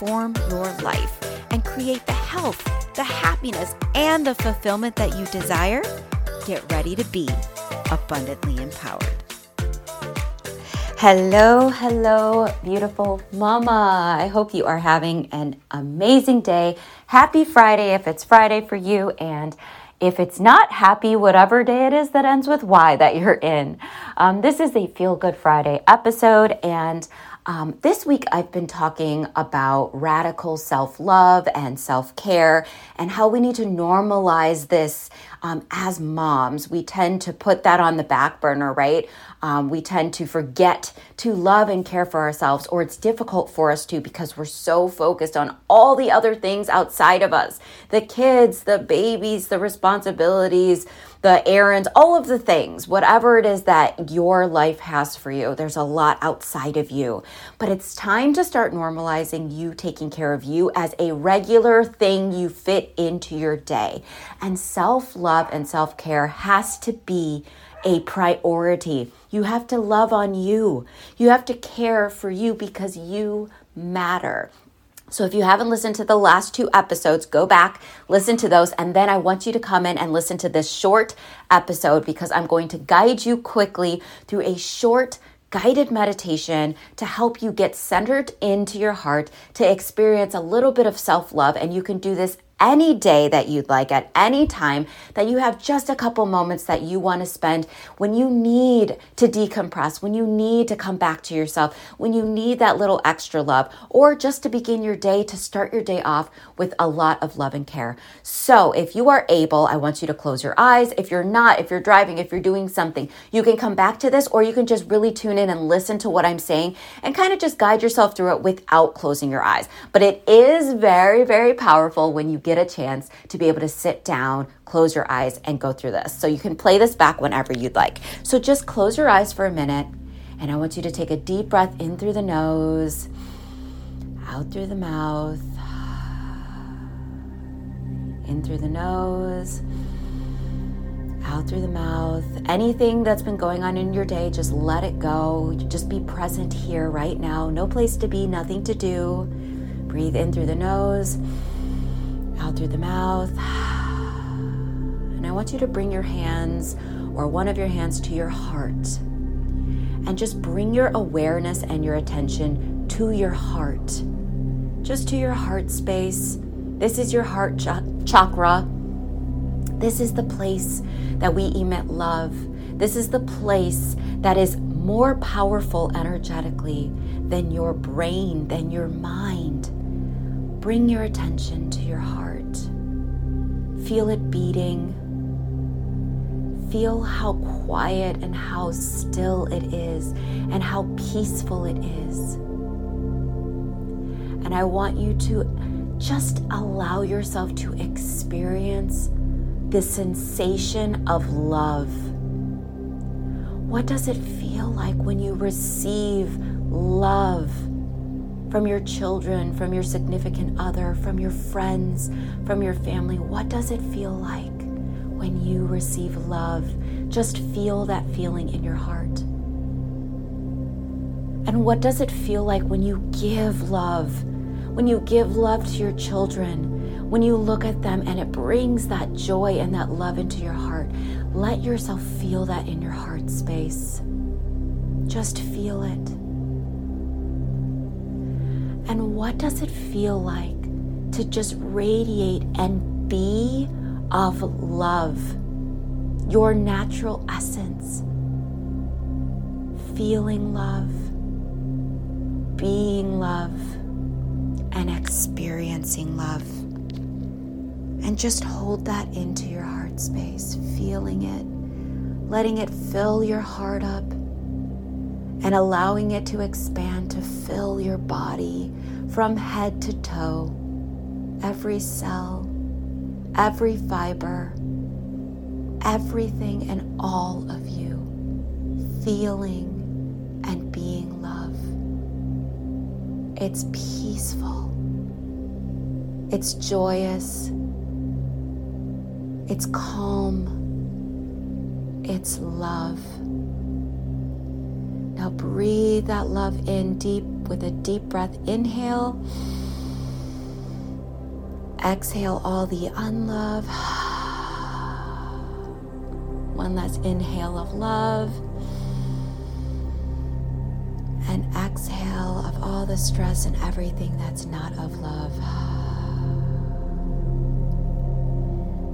your life and create the health, the happiness, and the fulfillment that you desire, get ready to be abundantly empowered. Hello, hello, beautiful mama. I hope you are having an amazing day. Happy Friday if it's Friday for you, and if it's not happy, whatever day it is that ends with Y that you're in. Um, this is a Feel Good Friday episode, and um, this week, I've been talking about radical self love and self care and how we need to normalize this um, as moms. We tend to put that on the back burner, right? Um, we tend to forget to love and care for ourselves, or it's difficult for us to because we're so focused on all the other things outside of us the kids, the babies, the responsibilities the errands, all of the things, whatever it is that your life has for you. There's a lot outside of you. But it's time to start normalizing you taking care of you as a regular thing you fit into your day. And self love and self care has to be a priority. You have to love on you. You have to care for you because you matter. So if you haven't listened to the last two episodes, go back, listen to those, and then I want you to come in and listen to this short episode because I'm going to guide you quickly through a short guided meditation to help you get centered into your heart to experience a little bit of self love. And you can do this any day that you'd like, at any time, that you have just a couple moments that you want to spend when you need to decompress, when you need to come back to yourself, when you need that little extra love, or just to begin your day, to start your day off with a lot of love and care. So, if you are able, I want you to close your eyes. If you're not, if you're driving, if you're doing something, you can come back to this, or you can just really tune in and listen to what I'm saying and kind of just guide yourself through it without closing your eyes. But it is very, very powerful when you get get a chance to be able to sit down, close your eyes, and go through this. So you can play this back whenever you'd like. So just close your eyes for a minute, and I want you to take a deep breath in through the nose, out through the mouth, in through the nose out through the mouth. Anything that's been going on in your day, just let it go. Just be present here right now. No place to be, nothing to do. Breathe in through the nose out through the mouth. And I want you to bring your hands or one of your hands to your heart. And just bring your awareness and your attention to your heart. Just to your heart space. This is your heart ch- chakra. This is the place that we emit love. This is the place that is more powerful energetically than your brain, than your mind. Bring your attention to your heart. Feel it beating. Feel how quiet and how still it is and how peaceful it is. And I want you to just allow yourself to experience the sensation of love. What does it feel like when you receive love? From your children, from your significant other, from your friends, from your family? What does it feel like when you receive love? Just feel that feeling in your heart. And what does it feel like when you give love? When you give love to your children, when you look at them and it brings that joy and that love into your heart, let yourself feel that in your heart space. Just feel it. And what does it feel like to just radiate and be of love, your natural essence? Feeling love, being love, and experiencing love. And just hold that into your heart space, feeling it, letting it fill your heart up and allowing it to expand to fill your body from head to toe. every cell, every fiber, everything and all of you feeling and being love. It's peaceful. It's joyous. It's calm. It's love. Now breathe that love in deep with a deep breath. Inhale. Exhale all the unlove. One last inhale of love. And exhale of all the stress and everything that's not of love.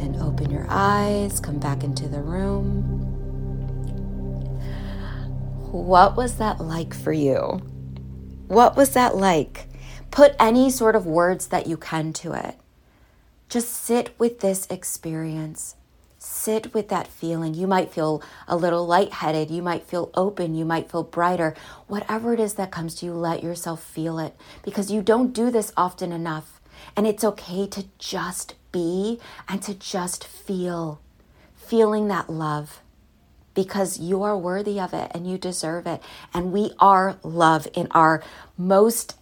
And open your eyes, come back into the room. What was that like for you? What was that like? Put any sort of words that you can to it. Just sit with this experience. Sit with that feeling. You might feel a little lightheaded. You might feel open. You might feel brighter. Whatever it is that comes to you, let yourself feel it because you don't do this often enough. And it's okay to just be and to just feel, feeling that love because you are worthy of it and you deserve it. And we are love in our most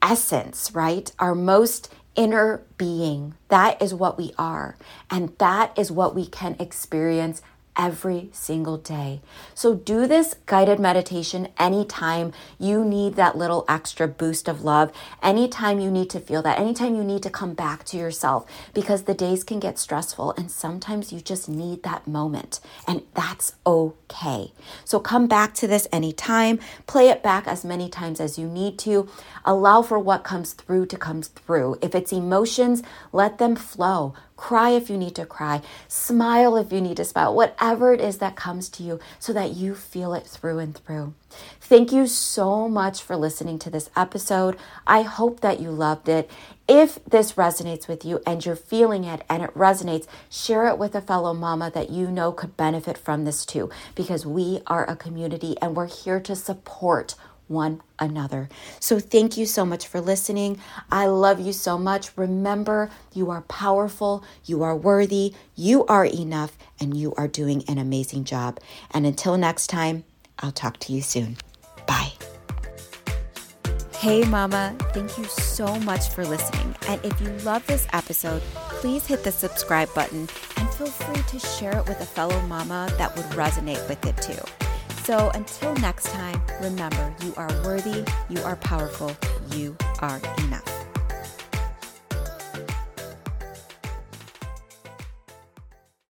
essence, right? Our most inner being. That is what we are. And that is what we can experience every single day. So do this guided meditation anytime you need that little extra boost of love, anytime you need to feel that, anytime you need to come back to yourself because the days can get stressful and sometimes you just need that moment and that's okay. So come back to this anytime, play it back as many times as you need to. Allow for what comes through to come through. If it's emotions, let them flow. Cry if you need to cry. Smile if you need to smile. Whatever it is that comes to you so that you feel it through and through. Thank you so much for listening to this episode. I hope that you loved it. If this resonates with you and you're feeling it and it resonates, share it with a fellow mama that you know could benefit from this too, because we are a community and we're here to support one another. So, thank you so much for listening. I love you so much. Remember, you are powerful, you are worthy, you are enough, and you are doing an amazing job. And until next time, I'll talk to you soon. Bye. Hey, Mama, thank you so much for listening. And if you love this episode, please hit the subscribe button and feel free to share it with a fellow mama that would resonate with it too. So until next time, remember you are worthy, you are powerful, you are enough.